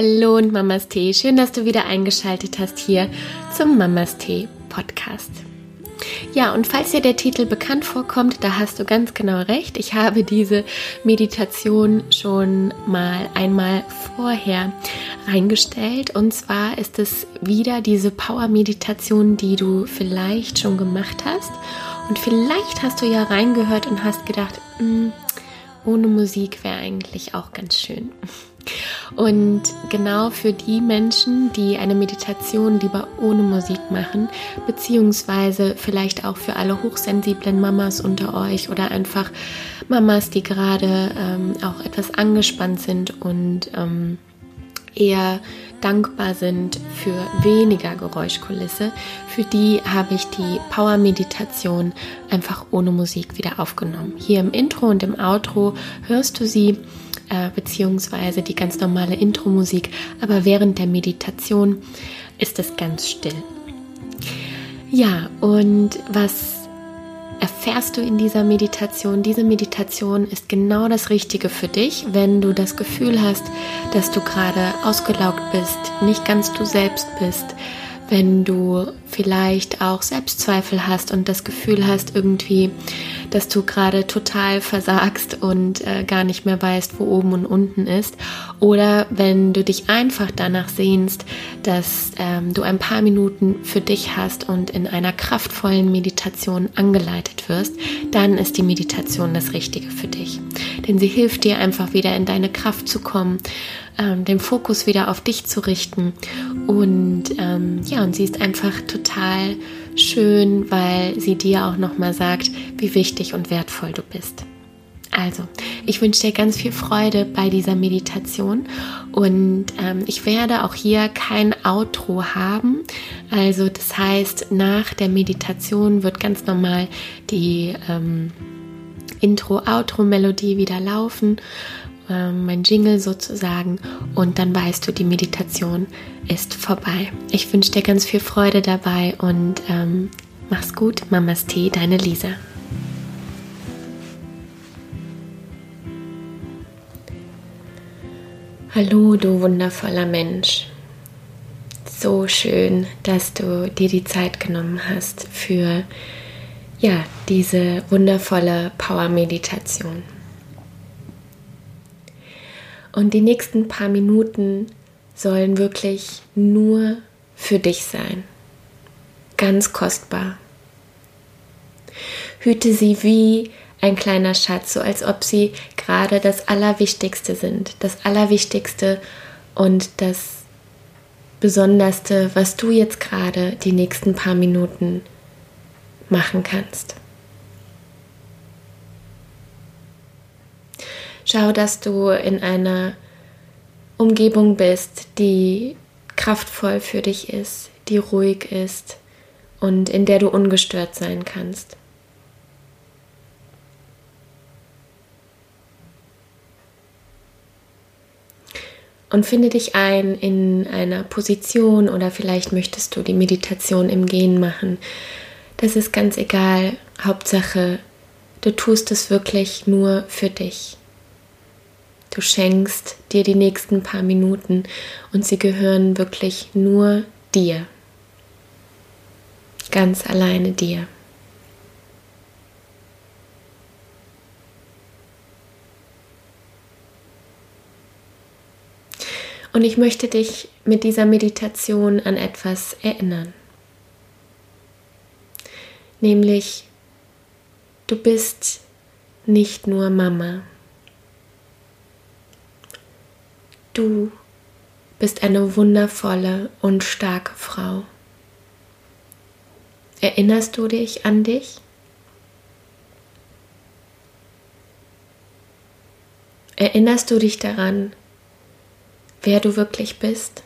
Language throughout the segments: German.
Hallo und Mamas Tee, schön, dass du wieder eingeschaltet hast hier zum Mamas Tee Podcast. Ja, und falls dir der Titel bekannt vorkommt, da hast du ganz genau recht. Ich habe diese Meditation schon mal einmal vorher reingestellt. Und zwar ist es wieder diese Power-Meditation, die du vielleicht schon gemacht hast. Und vielleicht hast du ja reingehört und hast gedacht, hm, ohne Musik wäre eigentlich auch ganz schön. Und genau für die Menschen, die eine Meditation lieber ohne Musik machen, beziehungsweise vielleicht auch für alle hochsensiblen Mamas unter euch oder einfach Mamas, die gerade ähm, auch etwas angespannt sind und ähm, eher dankbar sind für weniger Geräuschkulisse, für die habe ich die Power-Meditation einfach ohne Musik wieder aufgenommen. Hier im Intro und im Outro hörst du sie, äh, beziehungsweise die ganz normale Intro-Musik, aber während der Meditation ist es ganz still. Ja, und was erfährst du in dieser Meditation. Diese Meditation ist genau das Richtige für dich, wenn du das Gefühl hast, dass du gerade ausgelaugt bist, nicht ganz du selbst bist, wenn du vielleicht auch Selbstzweifel hast und das Gefühl hast irgendwie, dass du gerade total versagst und äh, gar nicht mehr weißt, wo oben und unten ist. Oder wenn du dich einfach danach sehnst, dass ähm, du ein paar Minuten für dich hast und in einer kraftvollen Meditation angeleitet wirst, dann ist die Meditation das Richtige für dich. Denn sie hilft dir einfach wieder in deine Kraft zu kommen, ähm, den Fokus wieder auf dich zu richten. Und ähm, ja, und sie ist einfach total schön, weil sie dir auch nochmal sagt, wie wichtig und wertvoll du bist. Also, ich wünsche dir ganz viel Freude bei dieser Meditation und ähm, ich werde auch hier kein Outro haben. Also, das heißt, nach der Meditation wird ganz normal die ähm, Intro-Outro-Melodie wieder laufen ähm, mein Jingle sozusagen und dann weißt du, die Meditation ist vorbei. Ich wünsche dir ganz viel Freude dabei und ähm, mach's gut. Mamas Tee, deine Lisa. Hallo, du wundervoller Mensch. So schön, dass du dir die Zeit genommen hast für ja, diese wundervolle Power-Meditation. Und die nächsten paar Minuten sollen wirklich nur für dich sein. Ganz kostbar. Hüte sie wie ein kleiner Schatz, so als ob sie gerade das Allerwichtigste sind. Das Allerwichtigste und das Besonderste, was du jetzt gerade die nächsten paar Minuten machen kannst. Schau, dass du in einer Umgebung bist, die kraftvoll für dich ist, die ruhig ist und in der du ungestört sein kannst. Und finde dich ein in einer Position oder vielleicht möchtest du die Meditation im Gehen machen. Das ist ganz egal. Hauptsache, du tust es wirklich nur für dich. Du schenkst dir die nächsten paar Minuten und sie gehören wirklich nur dir. Ganz alleine dir. Und ich möchte dich mit dieser Meditation an etwas erinnern. Nämlich, du bist nicht nur Mama. Du bist eine wundervolle und starke Frau. Erinnerst du dich an dich? Erinnerst du dich daran, wer du wirklich bist?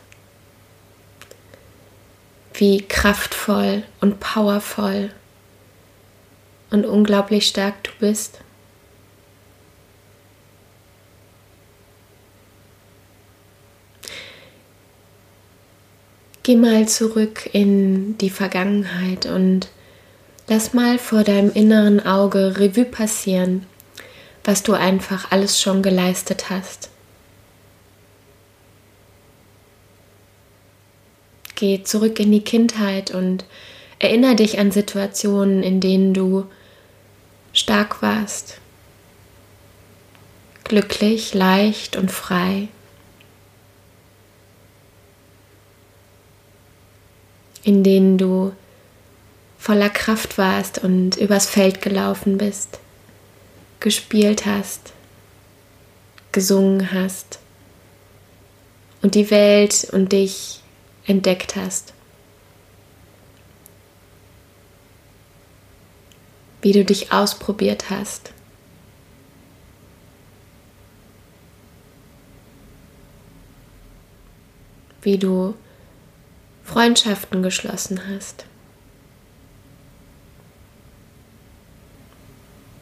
Wie kraftvoll und powervoll und unglaublich stark du bist? Geh mal zurück in die Vergangenheit und lass mal vor deinem inneren Auge Revue passieren, was du einfach alles schon geleistet hast. Geh zurück in die Kindheit und erinnere dich an Situationen, in denen du stark warst. Glücklich, leicht und frei. In denen du voller Kraft warst und übers Feld gelaufen bist, gespielt hast, gesungen hast und die Welt und dich entdeckt hast. Wie du dich ausprobiert hast. Wie du Freundschaften geschlossen hast.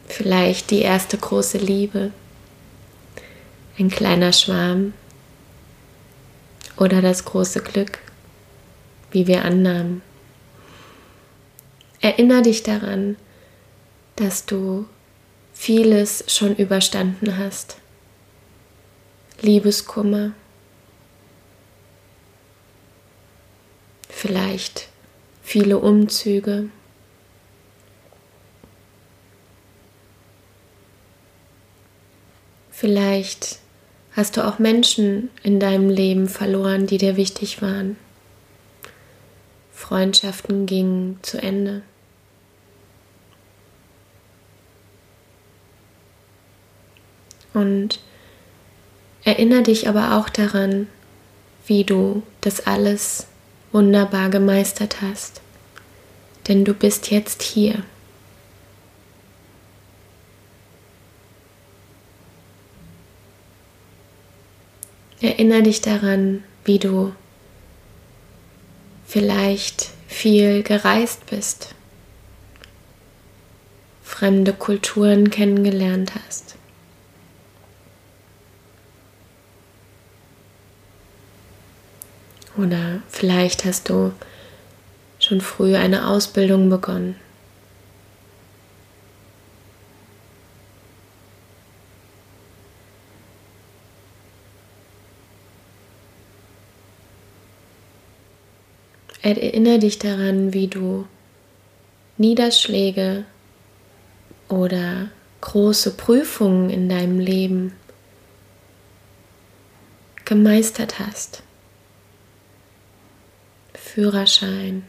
Vielleicht die erste große Liebe, ein kleiner Schwarm oder das große Glück, wie wir annahmen. Erinner dich daran, dass du vieles schon überstanden hast. Liebeskummer, vielleicht viele Umzüge. Vielleicht hast du auch Menschen in deinem Leben verloren, die dir wichtig waren. Freundschaften gingen zu Ende. Und erinnere dich aber auch daran, wie du das alles wunderbar gemeistert hast. Denn du bist jetzt hier. Erinnere dich daran, wie du vielleicht viel gereist bist, fremde Kulturen kennengelernt hast. Oder vielleicht hast du schon früh eine Ausbildung begonnen. Erinnere dich daran, wie du Niederschläge oder große Prüfungen in deinem Leben gemeistert hast. Führerschein,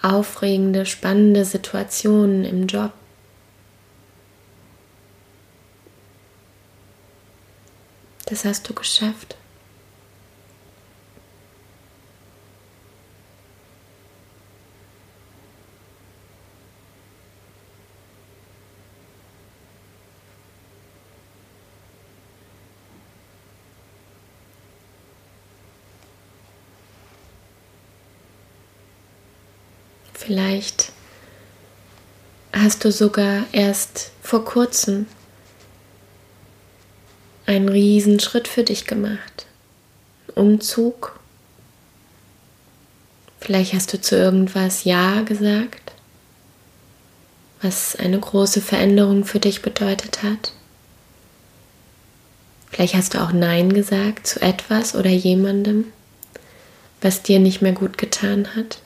aufregende, spannende Situationen im Job. Das hast du geschafft. Vielleicht hast du sogar erst vor kurzem einen Riesenschritt für dich gemacht. Umzug. Vielleicht hast du zu irgendwas Ja gesagt, was eine große Veränderung für dich bedeutet hat. Vielleicht hast du auch Nein gesagt zu etwas oder jemandem, was dir nicht mehr gut getan hat.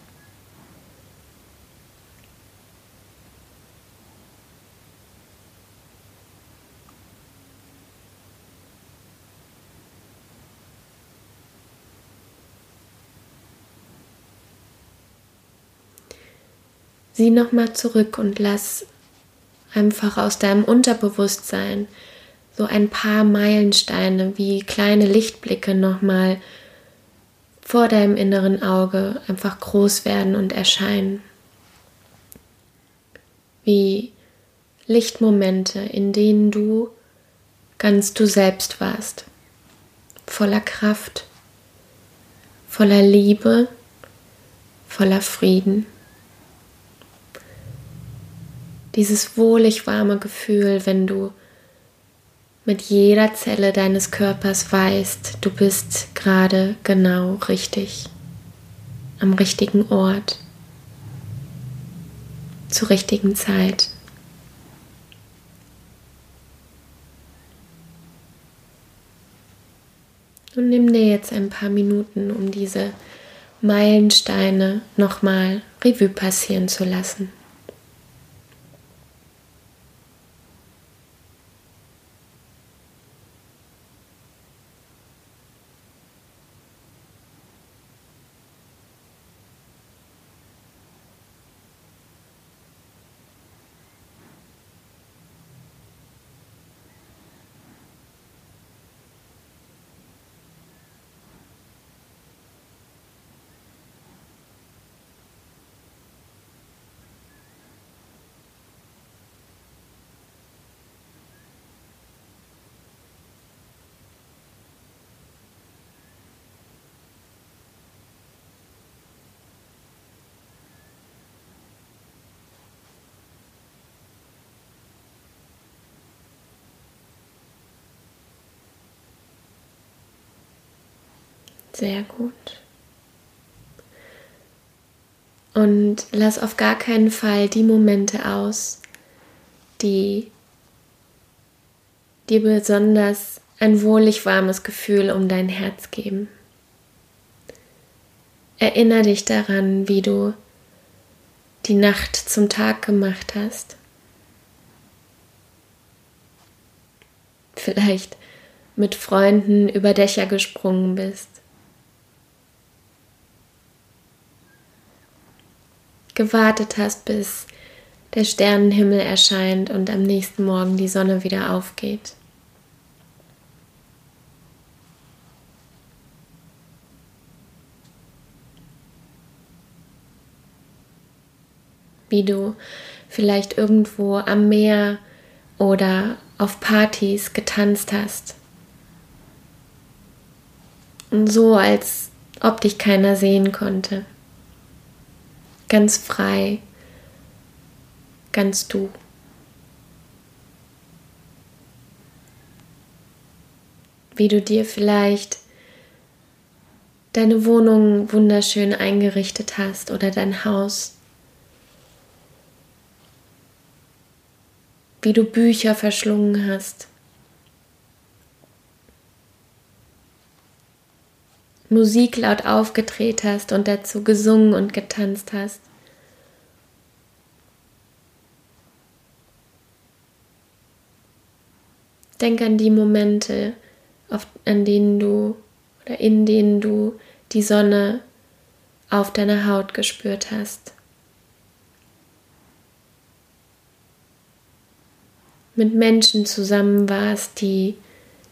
Sieh nochmal zurück und lass einfach aus deinem Unterbewusstsein so ein paar Meilensteine wie kleine Lichtblicke nochmal vor deinem inneren Auge einfach groß werden und erscheinen. Wie Lichtmomente, in denen du ganz du selbst warst, voller Kraft, voller Liebe, voller Frieden dieses wohlig warme Gefühl, wenn du mit jeder Zelle deines Körpers weißt, du bist gerade genau richtig, am richtigen Ort, zur richtigen Zeit. Und nimm dir jetzt ein paar Minuten, um diese Meilensteine nochmal Revue passieren zu lassen. Sehr gut. Und lass auf gar keinen Fall die Momente aus, die dir besonders ein wohlig warmes Gefühl um dein Herz geben. Erinnere dich daran, wie du die Nacht zum Tag gemacht hast. Vielleicht mit Freunden über Dächer gesprungen bist. Gewartet hast, bis der Sternenhimmel erscheint und am nächsten Morgen die Sonne wieder aufgeht. Wie du vielleicht irgendwo am Meer oder auf Partys getanzt hast. Und so, als ob dich keiner sehen konnte ganz frei, ganz du. Wie du dir vielleicht deine Wohnung wunderschön eingerichtet hast oder dein Haus. Wie du Bücher verschlungen hast. Musik laut aufgedreht hast und dazu gesungen und getanzt hast. Denk an die Momente, an denen du oder in denen du die Sonne auf deiner Haut gespürt hast. Mit Menschen zusammen warst, die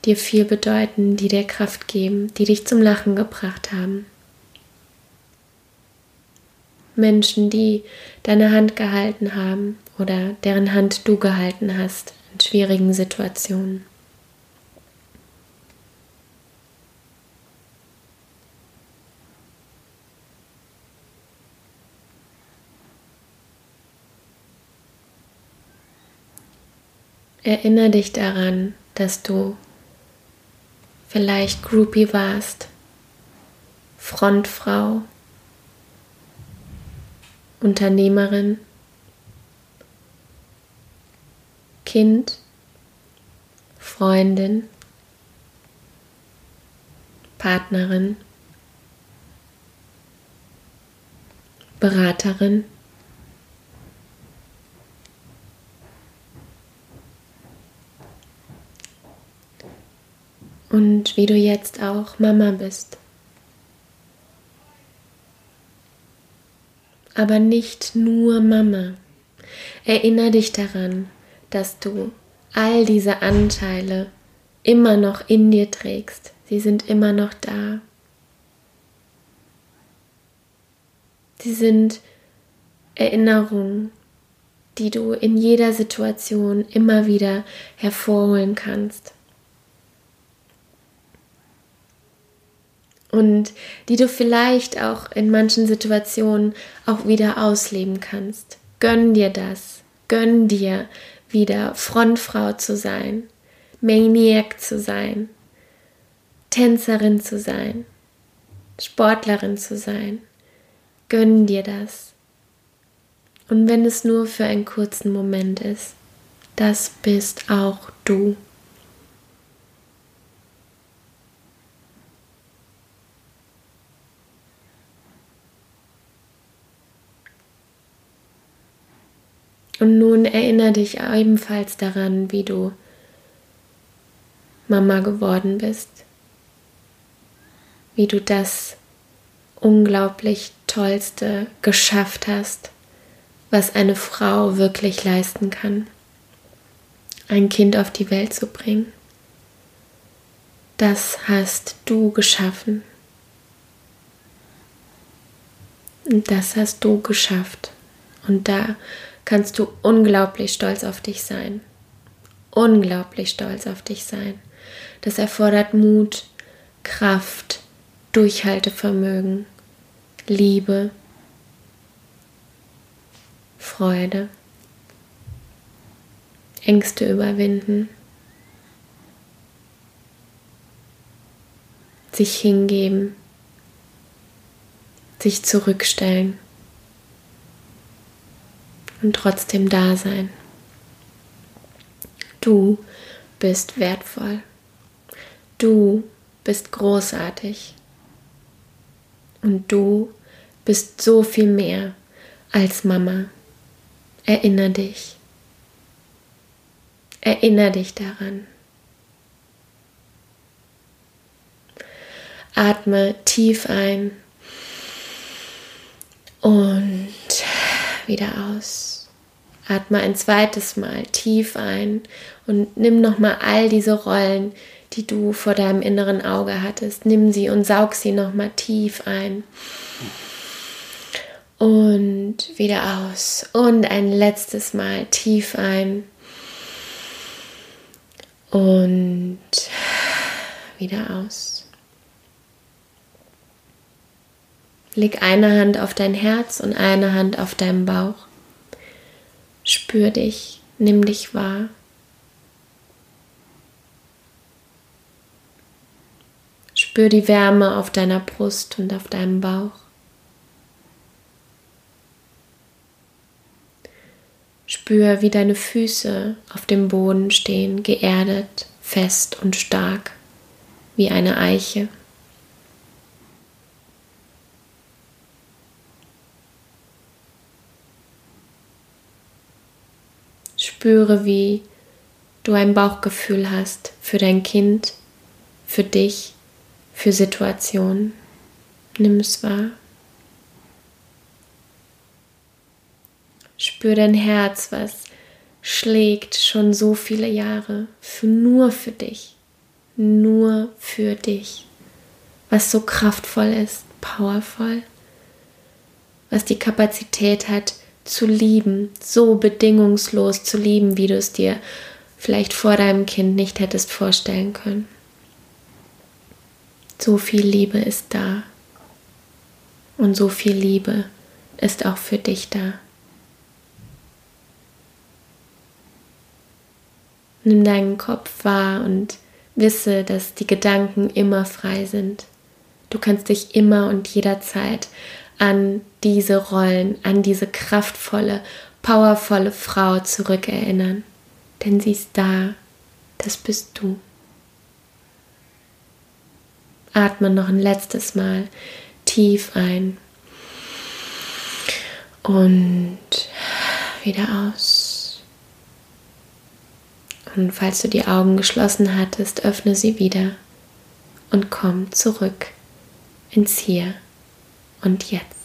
dir viel bedeuten, die dir Kraft geben, die dich zum Lachen gebracht haben. Menschen, die deine Hand gehalten haben oder deren Hand du gehalten hast in schwierigen Situationen. Erinnere dich daran, dass du vielleicht Groupie warst, Frontfrau, Unternehmerin, Kind, Freundin, Partnerin, Beraterin, und wie du jetzt auch Mama bist. Aber nicht nur Mama. Erinnere dich daran, dass du all diese Anteile immer noch in dir trägst. Sie sind immer noch da. Sie sind Erinnerungen, die du in jeder Situation immer wieder hervorholen kannst. Und die du vielleicht auch in manchen Situationen auch wieder ausleben kannst. Gönn dir das. Gönn dir wieder Frontfrau zu sein, Maniac zu sein, Tänzerin zu sein, Sportlerin zu sein. Gönn dir das. Und wenn es nur für einen kurzen Moment ist, das bist auch du. Und nun erinnere dich ebenfalls daran, wie du Mama geworden bist, wie du das unglaublich Tollste geschafft hast, was eine Frau wirklich leisten kann, ein Kind auf die Welt zu bringen. Das hast du geschaffen. Und das hast du geschafft. Und da kannst du unglaublich stolz auf dich sein. Unglaublich stolz auf dich sein. Das erfordert Mut, Kraft, Durchhaltevermögen, Liebe, Freude, Ängste überwinden, sich hingeben, sich zurückstellen und trotzdem da sein. Du bist wertvoll. Du bist großartig. Und du bist so viel mehr als Mama. Erinner dich. Erinner dich daran. Atme tief ein und wieder aus. Atme ein zweites Mal tief ein und nimm nochmal all diese Rollen, die du vor deinem inneren Auge hattest. Nimm sie und saug sie nochmal tief ein. Und wieder aus. Und ein letztes Mal tief ein. Und wieder aus. Leg eine Hand auf dein Herz und eine Hand auf deinen Bauch. Spür dich, nimm dich wahr. Spür die Wärme auf deiner Brust und auf deinem Bauch. Spür, wie deine Füße auf dem Boden stehen, geerdet, fest und stark, wie eine Eiche. Spüre, wie du ein Bauchgefühl hast für dein Kind, für dich für Situationen. Nimm es wahr. Spür dein Herz, was schlägt schon so viele Jahre, für nur für dich, nur für dich, was so kraftvoll ist, powervoll, was die Kapazität hat zu lieben, so bedingungslos zu lieben, wie du es dir vielleicht vor deinem Kind nicht hättest vorstellen können. So viel Liebe ist da. Und so viel Liebe ist auch für dich da. Nimm deinen Kopf wahr und wisse, dass die Gedanken immer frei sind. Du kannst dich immer und jederzeit an diese Rollen, an diese kraftvolle, powervolle Frau zurückerinnern. Denn sie ist da, das bist du. Atme noch ein letztes Mal tief ein und wieder aus. Und falls du die Augen geschlossen hattest, öffne sie wieder und komm zurück ins Hier und Jetzt.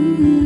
-hmm.